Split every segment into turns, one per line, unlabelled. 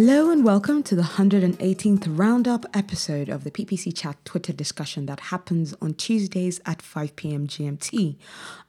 Hello and welcome to the 118th roundup episode of the PPC Chat Twitter discussion that happens on Tuesdays at 5 p.m. GMT.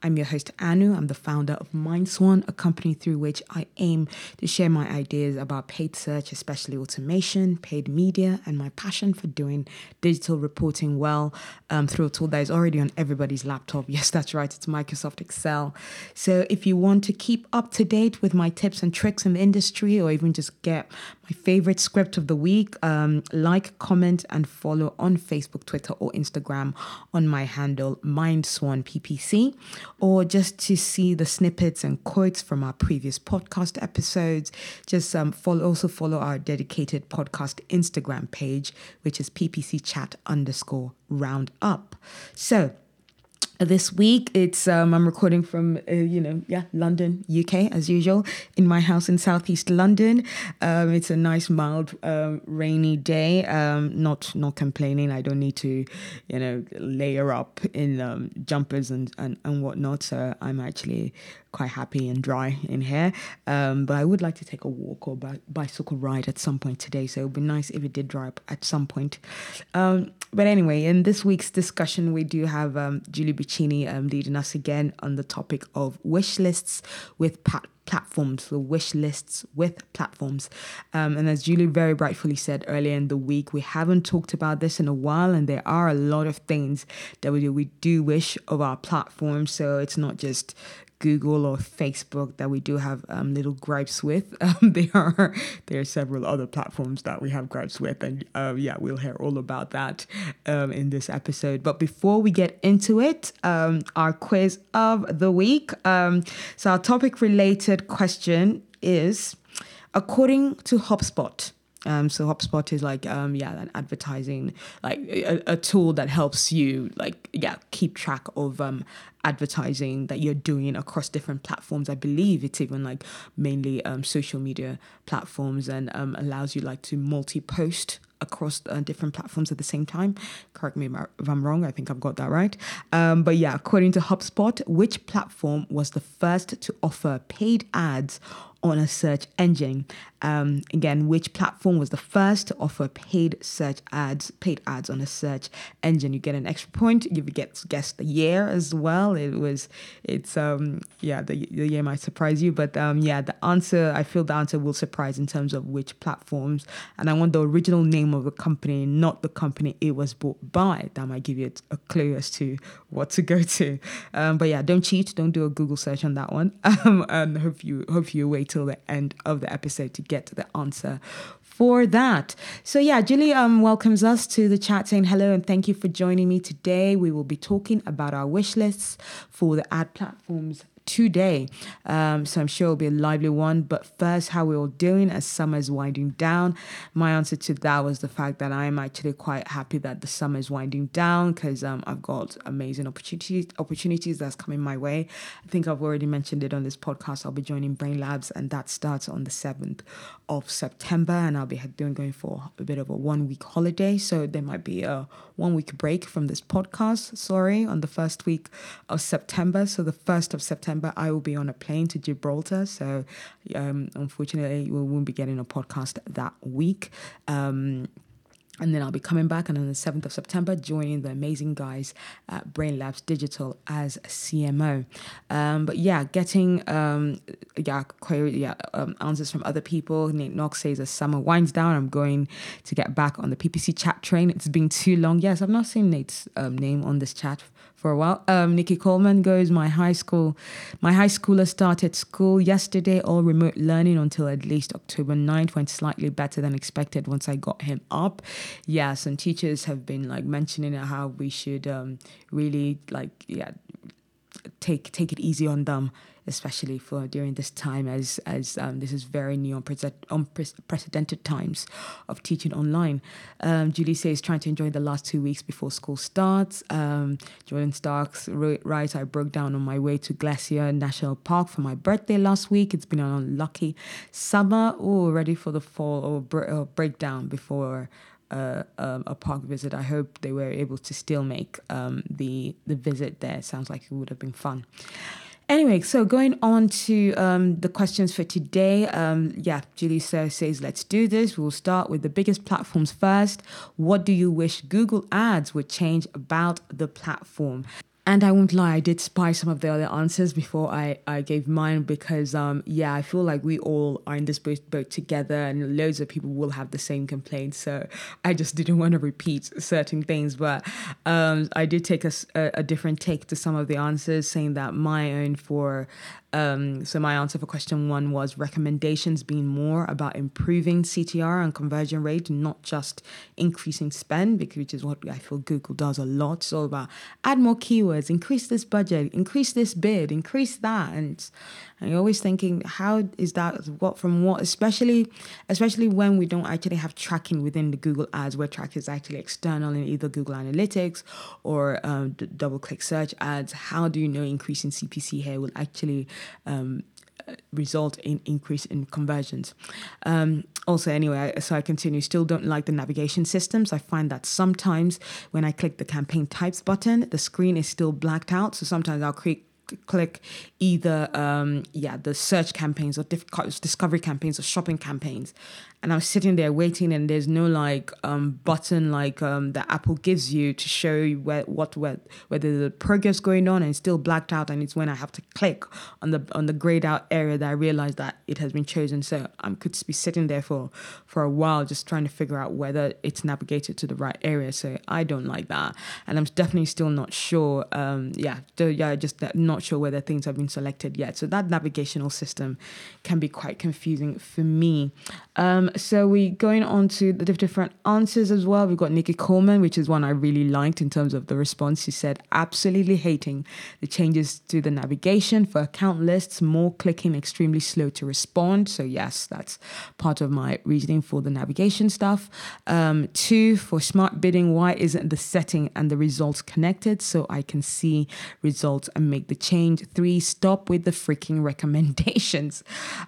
I'm your host, Anu. I'm the founder of MindSwan, a company through which I aim to share my ideas about paid search, especially automation, paid media, and my passion for doing digital reporting well um, through a tool that is already on everybody's laptop. Yes, that's right, it's Microsoft Excel. So if you want to keep up to date with my tips and tricks in the industry, or even just get my favorite script of the week. Um, like, comment, and follow on Facebook, Twitter, or Instagram on my handle, MindSwanPPC, or just to see the snippets and quotes from our previous podcast episodes. Just um, follow, also follow our dedicated podcast Instagram page, which is PPC Chat underscore roundup. So, this week it's um, i'm recording from uh, you know yeah london uk as usual in my house in southeast london. Um, it's a nice mild um, rainy day. Um, not not complaining. I don't need to you know layer up in um, jumpers and, and and whatnot. So i'm actually quite happy and dry in here. Um, but I would like to take a walk or bi- bicycle ride at some point today. So it would be nice if it did dry up at some point. Um, but anyway, in this week's discussion, we do have um, Julie Bacchini um, leading us again on the topic of wish lists with pat- platforms, the wish lists with platforms. Um, and as Julie very rightfully said earlier in the week, we haven't talked about this in a while, and there are a lot of things that we do, we do wish of our platforms. So it's not just Google or Facebook that we do have um, little gripes with. Um, there are there are several other platforms that we have gripes with, and uh, yeah, we'll hear all about that um, in this episode. But before we get into it, um, our quiz of the week. Um, so our topic related question is, according to HubSpot. Um, so HubSpot is like um, yeah, an advertising like a, a, tool that helps you like yeah keep track of um, advertising that you're doing across different platforms. I believe it's even like mainly um, social media platforms and um, allows you like to multi-post across uh, different platforms at the same time. Correct me if I'm wrong. I think I've got that right. Um, but yeah, according to HubSpot, which platform was the first to offer paid ads on a search engine. Um, again, which platform was the first to offer paid search ads, paid ads on a search engine? You get an extra point. You get guess the year as well. It was, it's um, yeah, the, the year might surprise you, but um, yeah, the answer I feel the answer will surprise in terms of which platforms. And I want the original name of the company, not the company it was bought by. That might give you a clue as to what to go to. Um, but yeah, don't cheat. Don't do a Google search on that one. Um, and hope you hope you wait till the end of the episode to get to the answer for that. So yeah, Julie um, welcomes us to the chat saying hello and thank you for joining me today. We will be talking about our wish lists for the ad platforms today. Um, so I'm sure it'll be a lively one. But first, how we're all doing as summer is winding down. My answer to that was the fact that I'm actually quite happy that the summer is winding down because um, I've got amazing opportunities opportunities that's coming my way. I think I've already mentioned it on this podcast. I'll be joining Brainlabs, and that starts on the 7th of September, and I'll be doing going for a bit of a one week holiday. So there might be a one week break from this podcast. Sorry, on the first week of September. So the first of September September, I will be on a plane to Gibraltar. So, um, unfortunately, we won't be getting a podcast that week. Um, and then I'll be coming back and on the 7th of September joining the amazing guys at Brainlabs Digital as CMO. Um, but yeah, getting um, yeah, query, yeah, um, answers from other people. Nate Knox says as summer winds down, I'm going to get back on the PPC chat train. It's been too long. Yes, I've not seen Nate's um, name on this chat for a while. Um, Nikki Coleman goes, my high school, my high schooler started school yesterday, all remote learning until at least October 9th, went slightly better than expected once I got him up. Yeah, some teachers have been like mentioning how we should um, really like, yeah, take take it easy on them especially for during this time as as um, this is very new unprecedented times of teaching online. Um, Julie says trying to enjoy the last two weeks before school starts. Um, Jordan Starks writes, I broke down on my way to Glacier National Park for my birthday last week. It's been an unlucky summer. Oh, ready for the fall or, or breakdown before uh, um, a park visit. I hope they were able to still make um, the the visit there. Sounds like it would have been fun. Anyway, so going on to um, the questions for today. Um, yeah, Julie says, let's do this. We'll start with the biggest platforms first. What do you wish Google Ads would change about the platform? And I won't lie, I did spy some of the other answers before I, I gave mine because, um, yeah, I feel like we all are in this boat, boat together and loads of people will have the same complaints. So I just didn't want to repeat certain things. But um, I did take a, a, different take to some of the answers, saying that my own for um, so my answer for question one was recommendations being more about improving CTR and conversion rate, not just increasing spend, because which is what I feel Google does a lot. All about add more keywords, increase this budget, increase this bid, increase that, and and you're always thinking, how is that? What from what? Especially, especially when we don't actually have tracking within the Google Ads, where track is actually external in either Google Analytics or um, DoubleClick search ads. How do you know increasing CPC here will actually um, result in increase in conversions. Um, also, anyway, so I continue. Still don't like the navigation systems. I find that sometimes when I click the campaign types button, the screen is still blacked out. So sometimes I'll create click either um, yeah the search campaigns or discovery campaigns or shopping campaigns and I was sitting there waiting, and there's no like um, button like um, that Apple gives you to show you where what where, whether the progress going on, and it's still blacked out. And it's when I have to click on the on the grayed out area that I realize that it has been chosen. So I could be sitting there for for a while just trying to figure out whether it's navigated to the right area. So I don't like that, and I'm definitely still not sure. Um, yeah, yeah, just not sure whether things have been selected yet. So that navigational system can be quite confusing for me. Um, so we going on to the different answers as well. We've got Nikki Coleman, which is one I really liked in terms of the response. She said, absolutely hating the changes to the navigation for account lists, more clicking, extremely slow to respond. So yes, that's part of my reasoning for the navigation stuff. Um, two, for smart bidding, why isn't the setting and the results connected so I can see results and make the change? Three, stop with the freaking recommendations.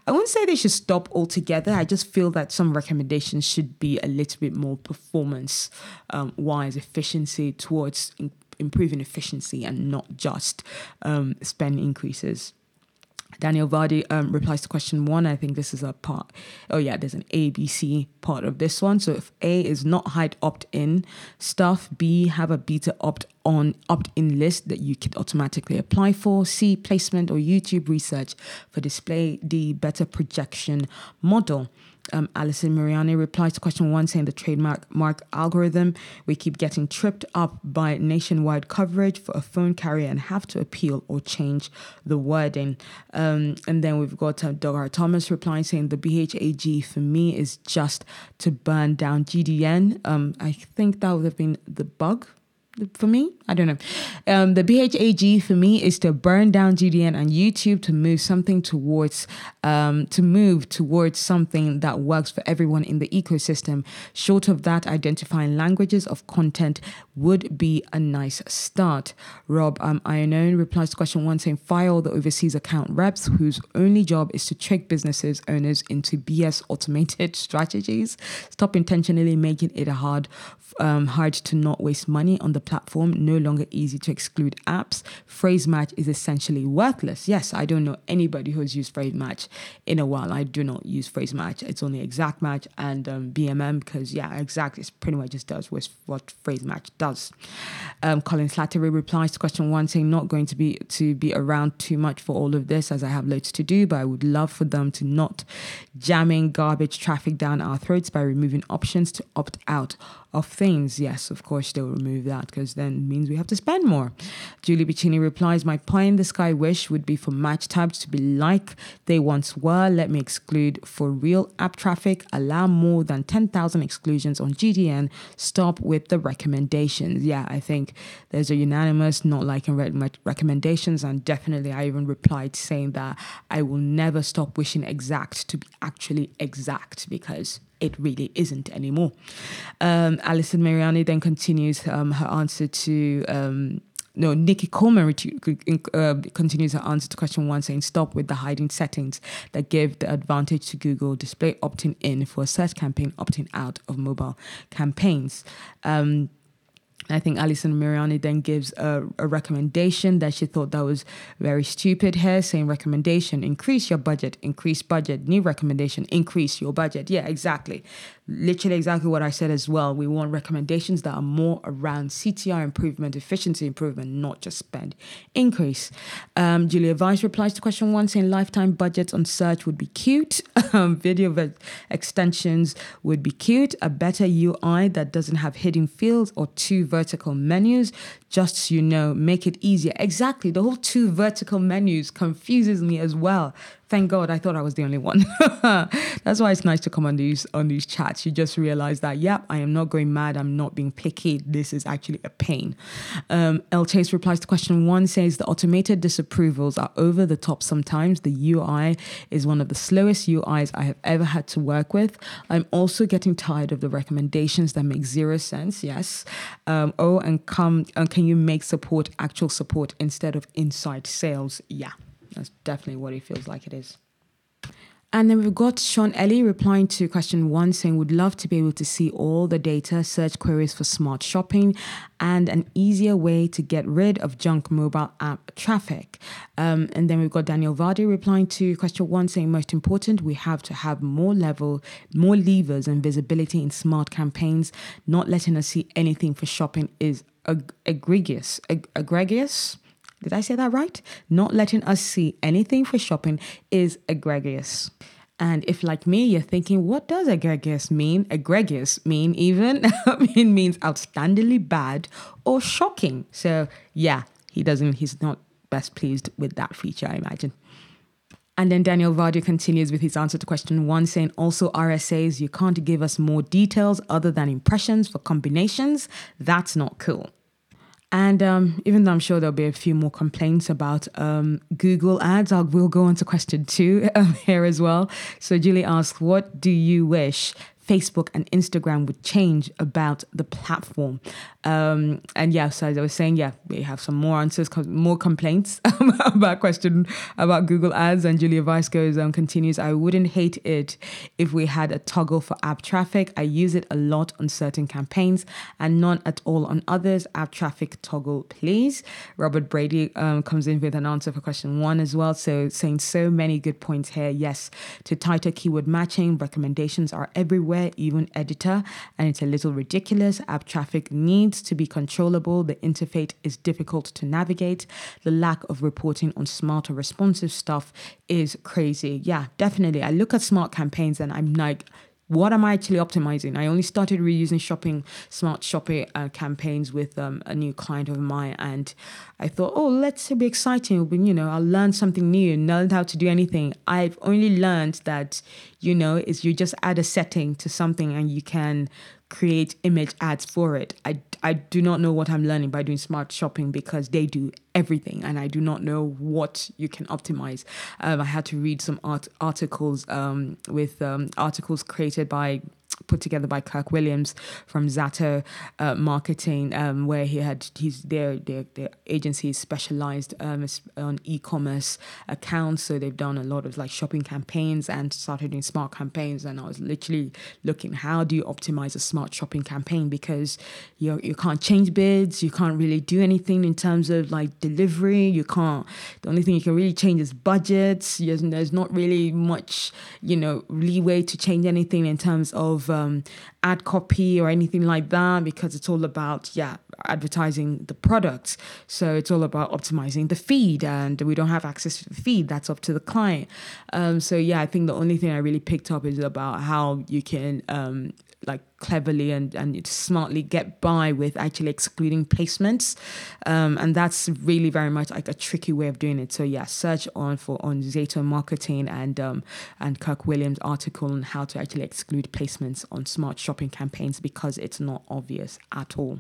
I wouldn't say they should stop altogether. I just feel that some recommendations should be a little bit more performance um, wise efficiency towards in- improving efficiency and not just um, spend increases. Daniel Vardy um, replies to question one. I think this is a part. Oh, yeah, there's an A, B, C part of this one. So if A is not hide opt in stuff, B, have a beta opt on opt in list that you could automatically apply for, C, placement or YouTube research for display, D, better projection model um, Alison Mariani replies to question one saying the trademark mark algorithm. We keep getting tripped up by nationwide coverage for a phone carrier and have to appeal or change the wording. Um, and then we've got uh, Doug R. Thomas replying saying the BHAG for me is just to burn down GDN. Um, I think that would have been the bug for me. I don't know. Um, the BHAG for me is to burn down GDN and YouTube to move something towards, um, to move towards something that works for everyone in the ecosystem. Short of that, identifying languages of content would be a nice start. Rob um, Ionon replies to question one saying, file the overseas account reps whose only job is to trick businesses owners into BS automated strategies. Stop intentionally making it hard, um, hard to not waste money on the platform. No longer easy to exclude apps. Phrase match is essentially worthless. Yes, I don't know anybody who's used phrase match in a while. I do not use phrase match. It's only exact match and um, BMM because yeah, exact is pretty much just does what phrase match does. Um, Colin Slattery replies to question one saying not going to be to be around too much for all of this as I have loads to do, but I would love for them to not jamming garbage traffic down our throats by removing options to opt out of things. Yes, of course they'll remove that because then means we have to spend more. Julie Bacchini replies, My pie in the sky wish would be for match tabs to be like they once were. Let me exclude for real app traffic, allow more than 10,000 exclusions on GDN, stop with the recommendations. Yeah, I think there's a unanimous not liking re- recommendations, and definitely I even replied saying that I will never stop wishing exact to be actually exact because it really isn't anymore. Um, Alison Mariani then continues um, her answer to. Um, no, Nikki Coleman uh, continues her answer to question one, saying stop with the hiding settings that give the advantage to Google display opting in for a search campaign, opting out of mobile campaigns. Um, I think Alison Mariani then gives a, a, recommendation that she thought that was very stupid. Here, saying recommendation, increase your budget, increase budget, new recommendation, increase your budget. Yeah, exactly literally exactly what I said as well. We want recommendations that are more around CTR improvement, efficiency improvement, not just spend increase. Um, Julia Vyse replies to question one saying lifetime budgets on search would be cute. Um, video extensions would be cute. A better UI that doesn't have hidden fields or two vertical menus. Just you know, make it easier. Exactly. The whole two vertical menus confuses me as well. Thank God, I thought I was the only one. That's why it's nice to come on these on these chats. You just realize that, yep, I am not going mad. I'm not being picky. This is actually a pain. Um, El Chase replies to question one says the automated disapprovals are over the top sometimes. The UI is one of the slowest UIs I have ever had to work with. I'm also getting tired of the recommendations that make zero sense. Yes. Um, oh, and come, and can you make support actual support instead of inside sales? Yeah. That's definitely what it feels like it is. And then we've got Sean Ellie replying to question one saying, Would love to be able to see all the data, search queries for smart shopping, and an easier way to get rid of junk mobile app traffic. Um, and then we've got Daniel Vardy replying to question one saying, Most important, we have to have more level, more levers and visibility in smart campaigns. Not letting us see anything for shopping is egregious. Egregious? Did I say that right? Not letting us see anything for shopping is egregious. And if, like me, you're thinking, what does egregious mean? Egregious mean even? it means outstandingly bad or shocking. So, yeah, he doesn't, he's not best pleased with that feature, I imagine. And then Daniel Vardy continues with his answer to question one, saying also RSAs, you can't give us more details other than impressions for combinations. That's not cool. And um, even though I'm sure there'll be a few more complaints about um, Google ads, I'll, we'll go on to question two um, here as well. So Julie asks, what do you wish Facebook and Instagram would change about the platform. Um, and yeah, so as I was saying, yeah, we have some more answers, more complaints about question about Google Ads. And Julia Vyse goes on, continues, I wouldn't hate it if we had a toggle for app traffic. I use it a lot on certain campaigns and none at all on others. App traffic toggle, please. Robert Brady um, comes in with an answer for question one as well. So saying so many good points here. Yes, to tighter keyword matching, recommendations are everywhere even editor, and it's a little ridiculous. App traffic needs to be controllable. The interface is difficult to navigate. The lack of reporting on smart or responsive stuff is crazy. Yeah, definitely. I look at smart campaigns and I'm like, what am I actually optimizing? I only started reusing shopping, smart shopping uh, campaigns with um, a new client of mine, and I thought, oh, let's be exciting. You know, I'll learn something new, learn how to do anything. I've only learned that, you know, is you just add a setting to something and you can create image ads for it. I, I do not know what I'm learning by doing smart shopping because they do everything and I do not know what you can optimize. Um, I had to read some art- articles um, with um, articles created by put together by Kirk Williams from Zato uh, Marketing, um, where he had his their their, their agency is specialized um, on e-commerce accounts, so they've done a lot of like shopping campaigns and started doing smart campaigns. And I was literally looking how do you optimize a smart shopping campaign because you you can't change bids, you can't really do anything in terms of like delivery, you can't. The only thing you can really change is budgets. There's, there's not really much you know leeway to change anything in terms of um, ad copy or anything like that because it's all about yeah advertising the products. So it's all about optimizing the feed and we don't have access to the feed. That's up to the client. Um, so yeah i think the only thing i really picked up is about how you can um, like cleverly and, and smartly get by with actually excluding placements. Um, and that's really very much like a tricky way of doing it. So yeah search on for on Zato marketing and um, and Kirk Williams article on how to actually exclude placements on smart shopping campaigns because it's not obvious at all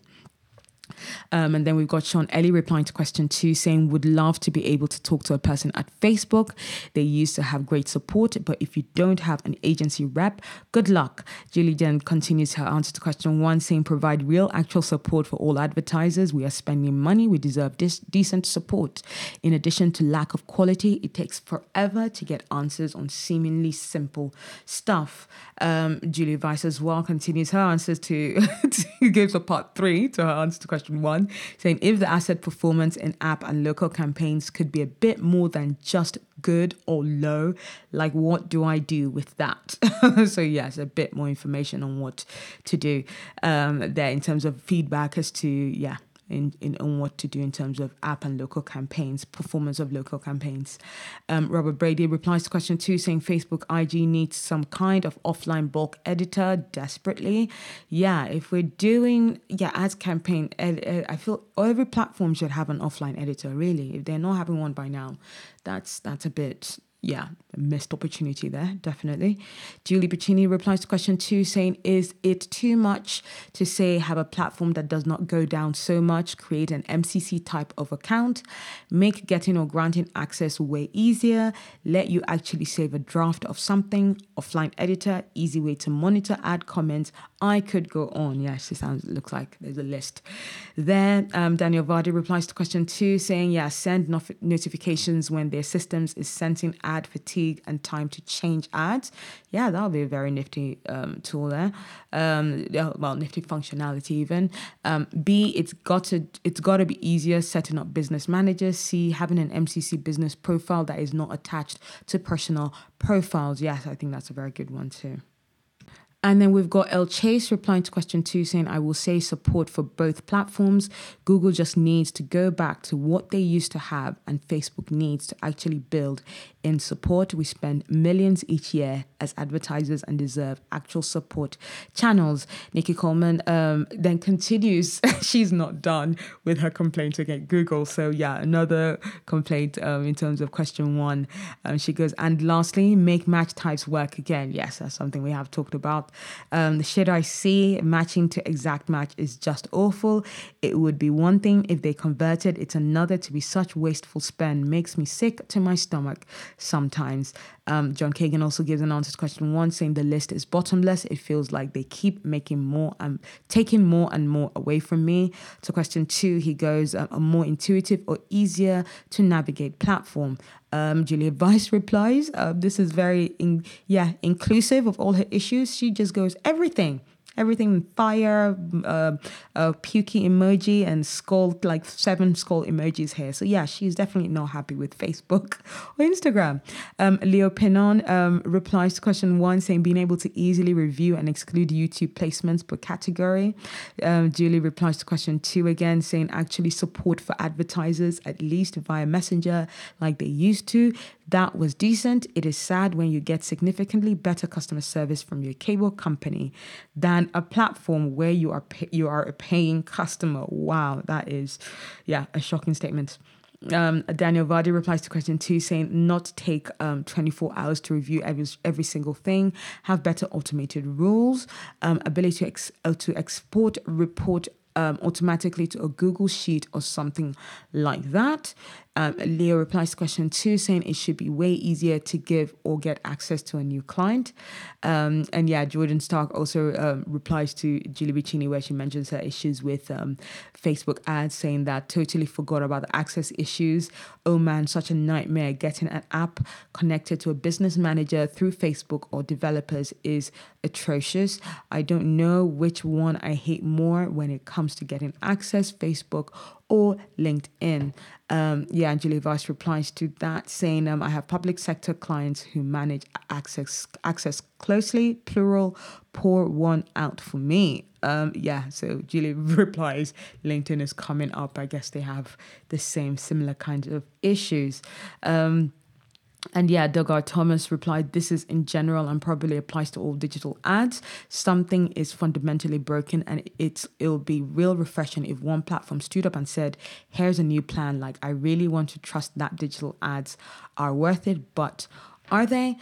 Um, and then we've got Sean Ellie replying to question two saying, Would love to be able to talk to a person at Facebook. They used to have great support, but if you don't have an agency rep, good luck. Julie then continues her answer to question one saying, Provide real actual support for all advertisers. We are spending money, we deserve this decent support. In addition to lack of quality, it takes forever to get answers on seemingly simple stuff. Um, Julie Vyse as well continues her answers to, to gives a part three to her answer to question question one, saying if the asset performance in app and local campaigns could be a bit more than just good or low, like what do I do with that? so, yes, a bit more information on what to do um, there in terms of feedback as to, yeah, in, in on what to do in terms of app and local campaigns, performance of local campaigns. Um, Robert Brady replies to question two, saying Facebook IG needs some kind of offline bulk editor desperately. Yeah, if we're doing yeah ads campaign, ed, I feel every platform should have an offline editor. Really, if they're not having one by now, that's that's a bit yeah, missed opportunity there, definitely. Julie Bacchini replies to question two, saying, Is it too much to say have a platform that does not go down so much, create an MCC type of account, make getting or granting access way easier, let you actually save a draft of something, offline editor, easy way to monitor, add comments. I could go on. Yes, it sounds looks like there's a list. There, um, Daniel Vardy replies to question two, saying, Yeah, send notifications when their systems is sending ad fatigue and time to change ads. Yeah, that'll be a very nifty um, tool there. Um, well, nifty functionality even. Um, B, it's got to it's got to be easier setting up business managers. C, having an MCC business profile that is not attached to personal profiles. Yes, I think that's a very good one too. And then we've got El Chase replying to question two saying, I will say support for both platforms. Google just needs to go back to what they used to have, and Facebook needs to actually build in support. We spend millions each year as advertisers and deserve actual support channels. Nikki Coleman um, then continues, she's not done with her complaint against Google. So, yeah, another complaint um, in terms of question one. Um, she goes, and lastly, make match types work again. Yes, that's something we have talked about. Um, should I see matching to exact match is just awful. It would be one thing if they converted, it's another to be such wasteful spend. Makes me sick to my stomach sometimes. Um, John Kagan also gives an answer to question one, saying the list is bottomless. It feels like they keep making more and taking more and more away from me. To question two, he goes um, a more intuitive or easier to navigate platform. Um, Julia Vyse replies, uh, "This is very, in, yeah, inclusive of all her issues. She just goes everything." Everything fire, uh, pukey emoji, and skull like seven skull emojis here. So yeah, she's definitely not happy with Facebook or Instagram. Um, Leo Pinon um, replies to question one, saying being able to easily review and exclude YouTube placements per category. Um, Julie replies to question two again, saying actually support for advertisers at least via Messenger like they used to. That was decent. It is sad when you get significantly better customer service from your cable company than a platform where you are pay- you are a paying customer. Wow, that is, yeah, a shocking statement. Um, Daniel Vardy replies to question two, saying not take um, 24 hours to review every every single thing, have better automated rules, um, ability to, ex- uh, to export report um, automatically to a Google Sheet or something like that. Um, Leo replies to question two, saying it should be way easier to give or get access to a new client. Um, and yeah, Jordan Stark also um, replies to Julie Bacchini, where she mentions her issues with um, Facebook ads, saying that totally forgot about the access issues. Oh man, such a nightmare. Getting an app connected to a business manager through Facebook or developers is atrocious. I don't know which one I hate more when it comes to getting access, Facebook or LinkedIn. Um, yeah, Julie Vyse replies to that saying, um, I have public sector clients who manage access access closely, plural, pour one out for me. Um, yeah, so Julie replies, LinkedIn is coming up. I guess they have the same similar kinds of issues. Um, and yeah, Doug R. Thomas replied, This is in general and probably applies to all digital ads. Something is fundamentally broken, and it's it'll be real refreshing if one platform stood up and said, Here's a new plan. Like, I really want to trust that digital ads are worth it, but are they?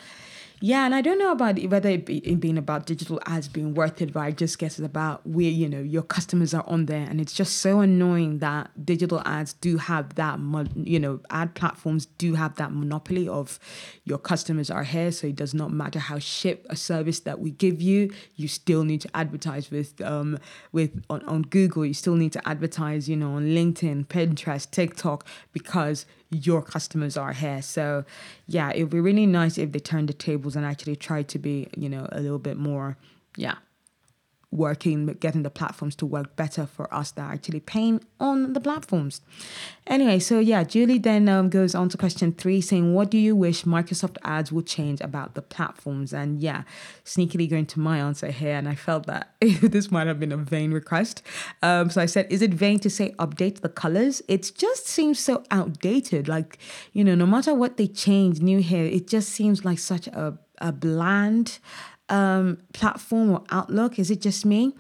Yeah, and I don't know about whether it, be, it being about digital ads being worth it, but I just guess it's about where you know your customers are on there, and it's just so annoying that digital ads do have that, you know, ad platforms do have that monopoly of your customers are here, so it does not matter how ship a service that we give you, you still need to advertise with um with on, on Google, you still need to advertise, you know, on LinkedIn, Pinterest, TikTok, because your customers are here. So, yeah, it would be really nice if they turned the tables and actually try to be, you know, a little bit more, yeah, working, getting the platforms to work better for us that are actually paying on the platforms. Anyway, so yeah, Julie then um, goes on to question three saying, What do you wish Microsoft ads would change about the platforms? And yeah, sneakily going to my answer here. And I felt that this might have been a vain request. Um, so I said, Is it vain to say update the colors? It just seems so outdated. Like, you know, no matter what they change new here, it just seems like such a, a bland, um, platform or outlook. Is it just me?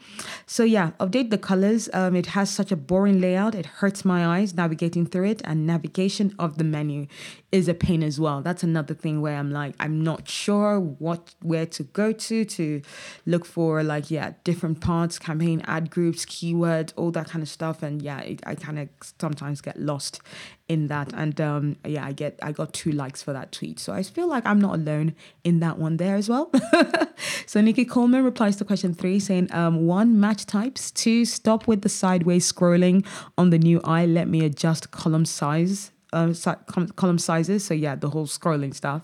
So yeah, update the colors. Um, it has such a boring layout. It hurts my eyes navigating through it, and navigation of the menu is a pain as well. That's another thing where I'm like, I'm not sure what where to go to to look for like yeah different parts, campaign ad groups, keywords, all that kind of stuff. And yeah, it, I kind of sometimes get lost in that. And um, yeah, I get I got two likes for that tweet, so I feel like I'm not alone in that one there as well. so Nikki Coleman replies to question three, saying um, one match types, two stop with the sideways scrolling on the new UI. Let me adjust column size uh, column sizes. So yeah, the whole scrolling stuff.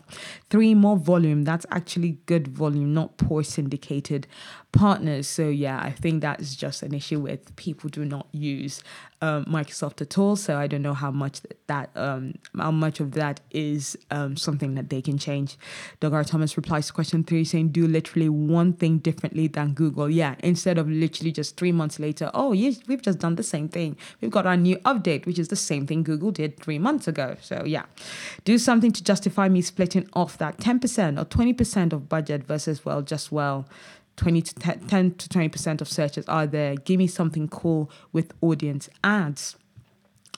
Three more volume. That's actually good volume, not poor syndicated partners. So yeah, I think that is just an issue with people do not use um, Microsoft at all. So I don't know how much that um, how much of that is um, something that they can change. Doug R. Thomas replies to question three saying, "Do literally one thing differently than Google." Yeah, instead of literally just three months later, oh we've just done the same thing. We've got our new update, which is the same thing Google did three months ago. So yeah, do something to justify me splitting off that ten percent or twenty percent of budget versus well, just well 20 to 10 to 20% of searches are there. Give me something cool with audience ads.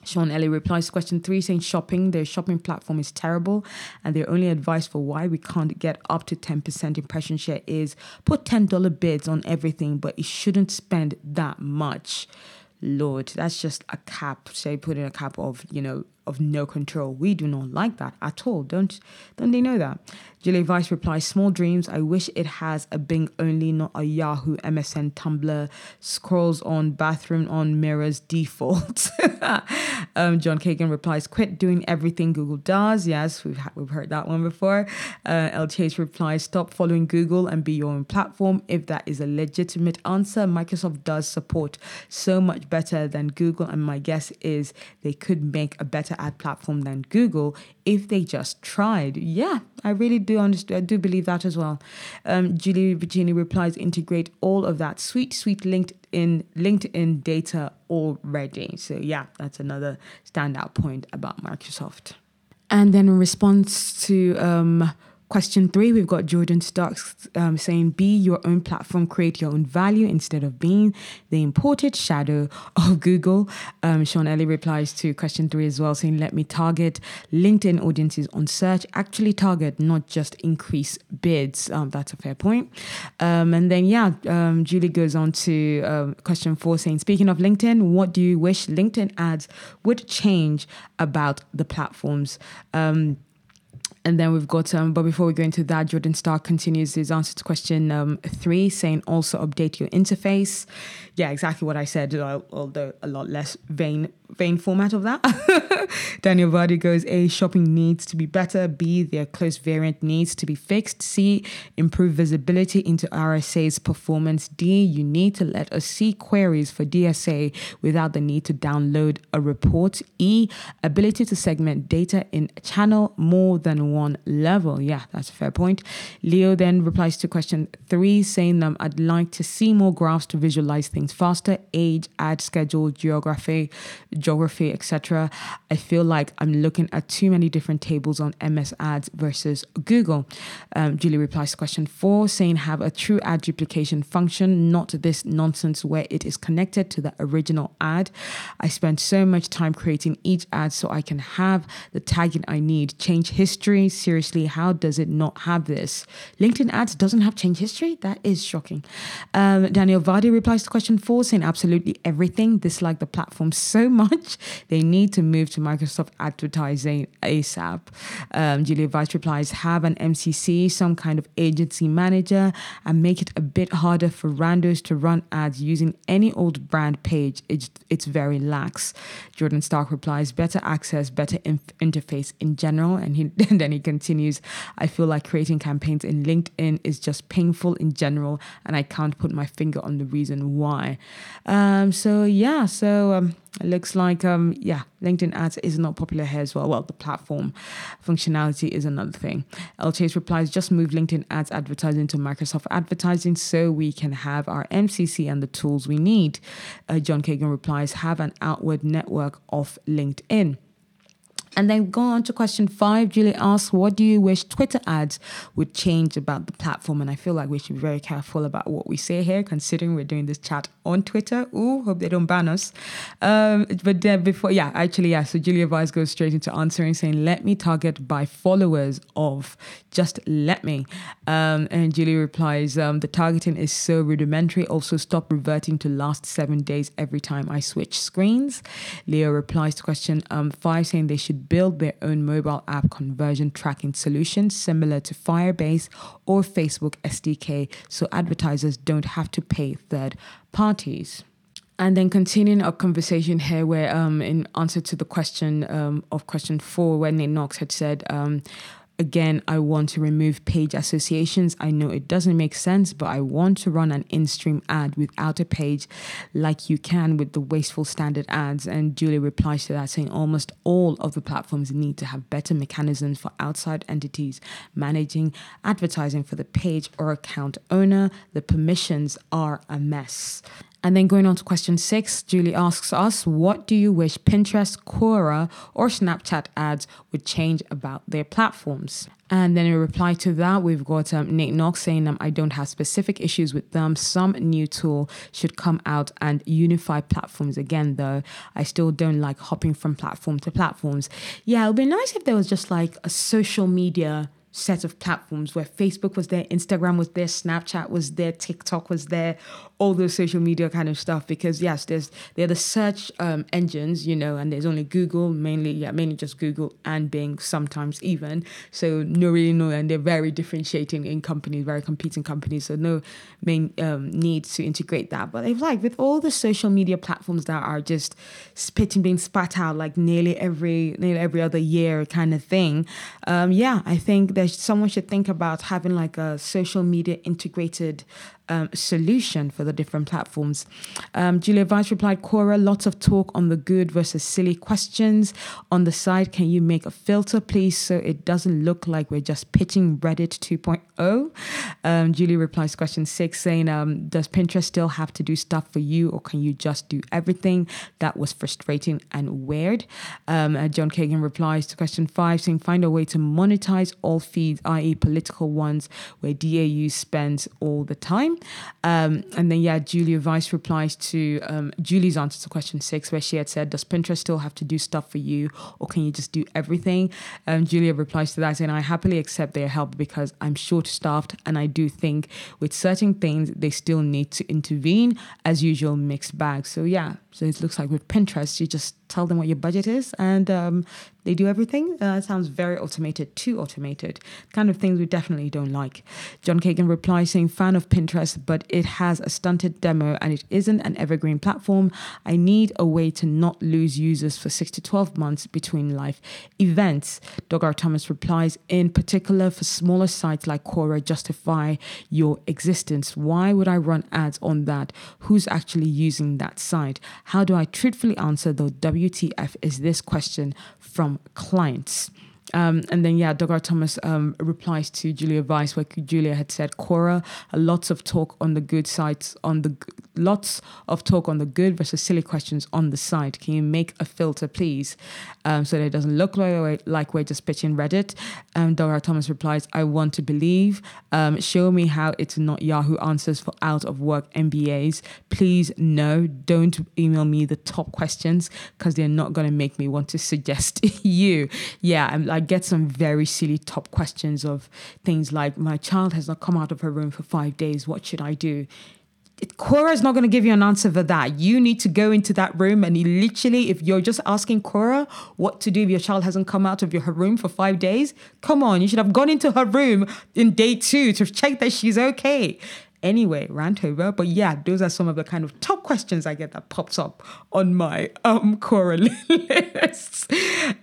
Sean Ellie replies to question three saying shopping, their shopping platform is terrible, and their only advice for why we can't get up to 10% impression share is put $10 bids on everything, but you shouldn't spend that much. Lord, that's just a cap. Say put in a cap of, you know, of no control. We do not like that at all. Don't don't they know that? Julie Vyse replies, Small dreams. I wish it has a Bing only, not a Yahoo, MSN, Tumblr, scrolls on, bathroom on, mirrors, default. um, John Kagan replies, Quit doing everything Google does. Yes, we've, ha- we've heard that one before. Uh, L. Chase replies, Stop following Google and be your own platform. If that is a legitimate answer, Microsoft does support so much better than Google. And my guess is they could make a better ad platform than Google if they just tried. Yeah, I really do understand. I do believe that as well. Um, Julie Virginia replies, integrate all of that sweet, sweet LinkedIn LinkedIn data already. So yeah, that's another standout point about Microsoft. And then in response to um, Question three, we've got Jordan Starks um, saying, Be your own platform, create your own value instead of being the imported shadow of Google. Um, Sean Ellie replies to question three as well, saying, Let me target LinkedIn audiences on search, actually target, not just increase bids. Um, that's a fair point. Um, and then, yeah, um, Julie goes on to um, question four, saying, Speaking of LinkedIn, what do you wish LinkedIn ads would change about the platforms? Um, and then we've got, um, but before we go into that, Jordan Stark continues his answer to question um, three, saying also update your interface. Yeah, exactly what I said, although a lot less vain vain format of that. Daniel Vardy goes A, shopping needs to be better. B, their close variant needs to be fixed. C, improve visibility into RSA's performance. D, you need to let us see queries for DSA without the need to download a report. E, ability to segment data in channel more than one level. Yeah, that's a fair point. Leo then replies to question three, saying that I'd like to see more graphs to visualize things faster. Age, ad schedule, geography geography, etc. I feel like I'm looking at too many different tables on MS Ads versus Google. Um, Julie replies to question four, saying have a true ad duplication function, not this nonsense where it is connected to the original ad. I spend so much time creating each ad so I can have the tagging I need. Change history, seriously, how does it not have this? LinkedIn ads doesn't have change history? That is shocking. Um, Daniel Vardy replies to question four, saying absolutely everything. Dislike the platform so much, they need to move to Microsoft advertising ASAP. Um, Julia Vyse replies, have an MCC, some kind of agency manager, and make it a bit harder for randos to run ads using any old brand page. It's, it's very lax. Jordan Stark replies, better access, better inf- interface in general. And, he, and then he continues, I feel like creating campaigns in LinkedIn is just painful in general, and I can't put my finger on the reason why. Um, so, yeah, so um, it looks like, um, yeah, LinkedIn ads is not popular here as well. Well, the platform functionality is another thing. L Chase replies, just move LinkedIn ads advertising to Microsoft advertising so we can have our MCC and the tools we need. Uh, John Kagan replies, have an outward network of LinkedIn. And then go on to question five. Julie asks, What do you wish Twitter ads would change about the platform? And I feel like we should be very careful about what we say here, considering we're doing this chat on Twitter. Ooh, hope they don't ban us. Um, but before, yeah, actually, yeah. So Julia Vyse goes straight into answering, saying, Let me target by followers of, just let me. Um, and Julie replies, um, The targeting is so rudimentary. Also, stop reverting to last seven days every time I switch screens. Leo replies to question um, five, saying they should build their own mobile app conversion tracking solution similar to Firebase or Facebook SDK so advertisers don't have to pay third parties. And then continuing our conversation here, where um, in answer to the question um, of question four, when Nate Knox had said, um, Again, I want to remove page associations. I know it doesn't make sense, but I want to run an in stream ad without a page like you can with the wasteful standard ads. And Julie replies to that saying almost all of the platforms need to have better mechanisms for outside entities managing advertising for the page or account owner. The permissions are a mess. And then going on to question six, Julie asks us, what do you wish Pinterest, Quora, or Snapchat ads would change about their platforms? And then in reply to that, we've got um, Nate Knox saying, um, I don't have specific issues with them. Some new tool should come out and unify platforms again, though. I still don't like hopping from platform to platforms. Yeah, it would be nice if there was just like a social media set of platforms where Facebook was there, Instagram was there, Snapchat was there, TikTok was there, all those social media kind of stuff. Because yes, there's they're the search um, engines, you know, and there's only Google mainly, yeah, mainly just Google and Bing sometimes even. So no really no, and they're very differentiating in companies, very competing companies. So no main um, need to integrate that. But if like with all the social media platforms that are just spitting, being spat out like nearly every nearly every other year kind of thing, um, yeah, I think that someone should think about having like a social media integrated um, solution for the different platforms. Um, Julia Vyse replied, Quora, lots of talk on the good versus silly questions. On the side, can you make a filter, please, so it doesn't look like we're just pitching Reddit 2.0? Um, Julie replies question six, saying, um, Does Pinterest still have to do stuff for you, or can you just do everything? That was frustrating and weird. Um, uh, John Kagan replies to question five, saying, Find a way to monetize all feeds, i.e., political ones, where DAU spends all the time. Um, and then, yeah, Julia Vyse replies to um, Julie's answer to question six, where she had said, Does Pinterest still have to do stuff for you, or can you just do everything? Um, Julia replies to that saying, I happily accept their help because I'm short staffed, and I do think with certain things, they still need to intervene. As usual, mixed bag. So, yeah, so it looks like with Pinterest, you just tell them what your budget is and um, they do everything. Uh, sounds very automated, too automated. Kind of things we definitely don't like. John Kagan replies saying, fan of Pinterest, but it has a stunted demo and it isn't an evergreen platform. I need a way to not lose users for six to 12 months between live events. Doug R. Thomas replies, in particular for smaller sites like Quora, justify your existence. Why would I run ads on that? Who's actually using that site? How do I truthfully answer the WTF is this question from clients? Um, and then, yeah, Dr. Thomas um, replies to Julia Vyse, where Julia had said, Quora, lots of talk on the good sides, on the lots of talk on the good versus silly questions on the side. Can you make a filter, please? Um, so that it doesn't look like, like we're just pitching Reddit. Um, Dora Thomas replies, I want to believe. Um, show me how it's not Yahoo answers for out of work MBAs. Please, no, don't email me the top questions because they're not going to make me want to suggest you. Yeah, I'm, I get some very silly top questions of things like, my child has not come out of her room for five days. What should I do? Quora is not going to give you an answer for that. You need to go into that room and literally, if you're just asking Quora what to do if your child hasn't come out of your, her room for five days, come on, you should have gone into her room in day two to check that she's okay anyway, rant over. But yeah, those are some of the kind of top questions I get that pops up on my um Quora list.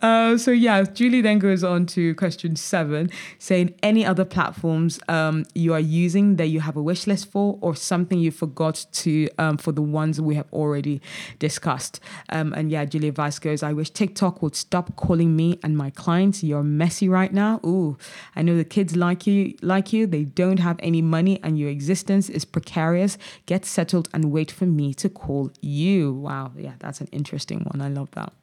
Uh, so yeah, Julie then goes on to question seven, saying any other platforms um, you are using that you have a wish list for, or something you forgot to um, for the ones we have already discussed. Um, and yeah, Julie Vyse goes, I wish TikTok would stop calling me and my clients. You're messy right now. Ooh, I know the kids like you, like you. They don't have any money, and you exist is precarious. Get settled and wait for me to call you. Wow. Yeah, that's an interesting one. I love that.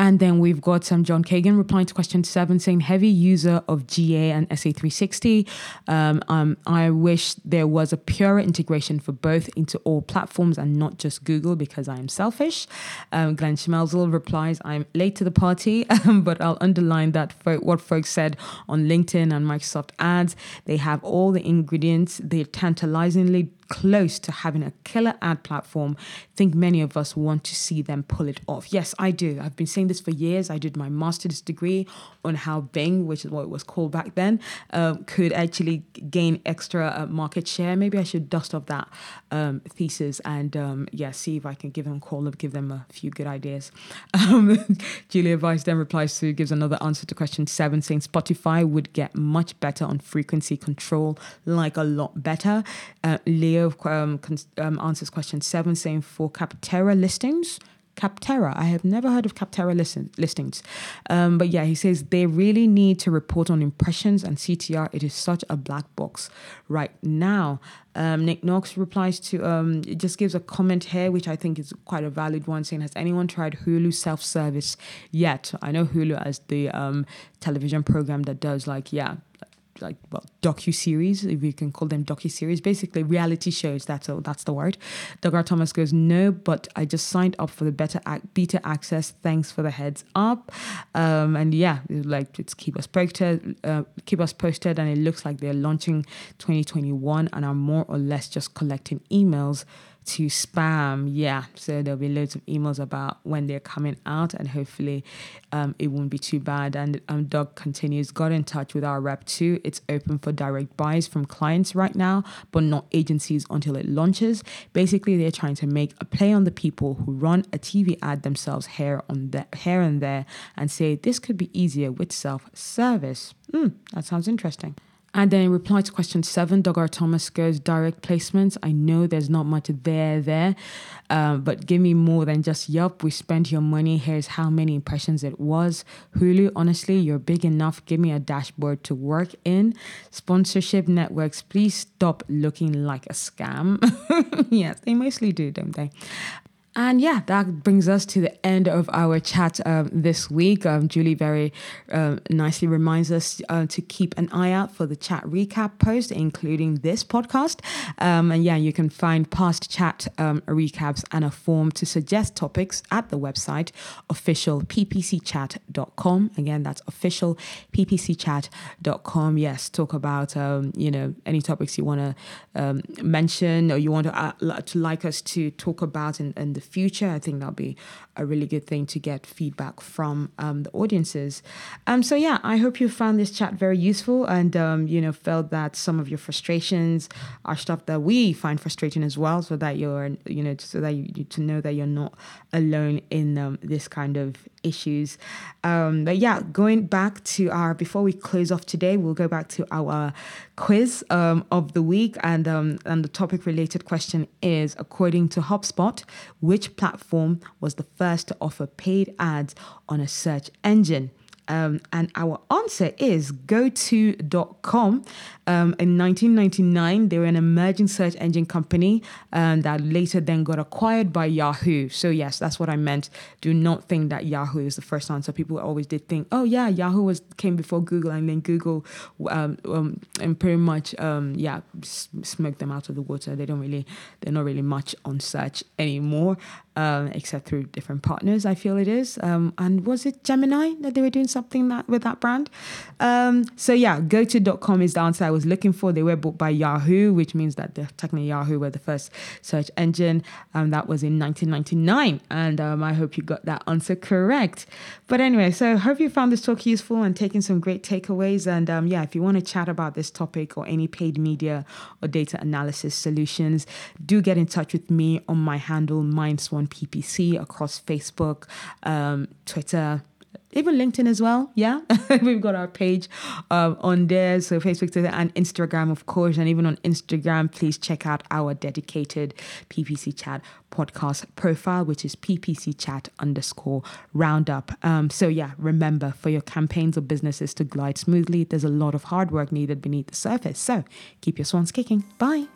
And then we've got some John Kagan replying to question seven saying, heavy user of GA and SA360. Um, um, I wish there was a purer integration for both into all platforms and not just Google because I am selfish. Um, Glenn Schmelzle replies, I'm late to the party, but I'll underline that what folks said on LinkedIn and Microsoft ads. They have all the ingredients. They're tantalizingly close to having a killer ad platform, I think many of us want to see them pull it off. Yes, I do. I've been saying this for years. I did my master's degree on how Bing, which is what it was called back then, uh, could actually gain extra uh, market share. Maybe I should dust off that um, thesis and um, yeah, see if I can give them a call and give them a few good ideas. Um, Julia Vyse then replies to gives another answer to question seven, saying Spotify would get much better on frequency control, like a lot better. Uh, Leo um, um, answers question seven, saying for Capterra listings, Capterra. I have never heard of Capterra listen, listings. Um, but yeah, he says they really need to report on impressions and CTR. It is such a black box right now. Um, Nick Knox replies to, um, it just gives a comment here, which I think is quite a valid one, saying, Has anyone tried Hulu self service yet? I know Hulu as the um, television program that does, like, yeah, like well docu series, if we can call them docu series, basically reality shows. That's a, that's the word. Douglas Thomas goes no, but I just signed up for the beta beta access. Thanks for the heads up. Um, and yeah, like it's keep us posted, uh, keep us posted, and it looks like they're launching 2021 and are more or less just collecting emails to spam. Yeah, so there'll be loads of emails about when they're coming out, and hopefully um, it won't be too bad. And um, Doug continues, got in touch with our rep too. It's open for direct buys from clients right now, but not agencies until it launches. Basically, they're trying to make a play on the people who run a TV ad themselves here on the, here and there, and say this could be easier with self service. Mm, that sounds interesting. And then in reply to question seven, Doug R. Thomas goes direct placements. I know there's not much there there, um, but give me more than just yup. We spent your money. Here's how many impressions it was. Hulu, honestly, you're big enough. Give me a dashboard to work in. Sponsorship networks, please stop looking like a scam. yes, they mostly do, don't they? And yeah, that brings us to the end of our chat um, this week. Um, Julie very uh, nicely reminds us uh, to keep an eye out for the chat recap post, including this podcast. Um, and yeah, you can find past chat um, recaps and a form to suggest topics at the website officialppcchat.com. Again, that's officialppcchat.com. Yes, talk about um, you know any topics you want to mention or you want to, uh, to like us to talk about in, in the future. I think that'll be a really good thing to get feedback from um, the audiences. Um, so yeah, I hope you found this chat very useful and um, you know felt that some of your frustrations are stuff that we find frustrating as well, so that you're you know so that you, to know that you're not alone in um, this kind of issues. Um, but yeah, going back to our before we close off today, we'll go back to our quiz um, of the week, and um, and the topic related question is: according to HubSpot, which platform was the first to offer paid ads on a search engine? Um, and our answer is GoTo.com. Um, in 1999, they were an emerging search engine company um, that later then got acquired by Yahoo. So, yes, that's what I meant. Do not think that Yahoo is the first answer. People always did think, oh, yeah, Yahoo was came before Google, and then Google um, um, and pretty much, um, yeah, smoked them out of the water. They don't really, they're not really much on search anymore um, except through different partners. I feel it is. Um, and was it Gemini that they were doing something that with that brand? Um, so yeah, GoTo.com is the answer I was looking for. They were bought by Yahoo, which means that the technically Yahoo were the first search engine. Um, that was in 1999, and um, I hope you got that answer correct. But anyway, so hope you found this talk useful and taking some great takeaways. And um, yeah, if you want to chat about this topic or any paid media or data analysis solutions, do get in touch with me on my handle MindSwan PPC across Facebook, um, Twitter, even LinkedIn as well. Yeah, we've got our page um, on there. So Facebook, Twitter, and Instagram, of course. And even on Instagram, please check out our dedicated PPC Chat podcast profile, which is PPC Chat underscore roundup. Um, so yeah, remember for your campaigns or businesses to glide smoothly, there's a lot of hard work needed beneath the surface. So keep your swans kicking. Bye.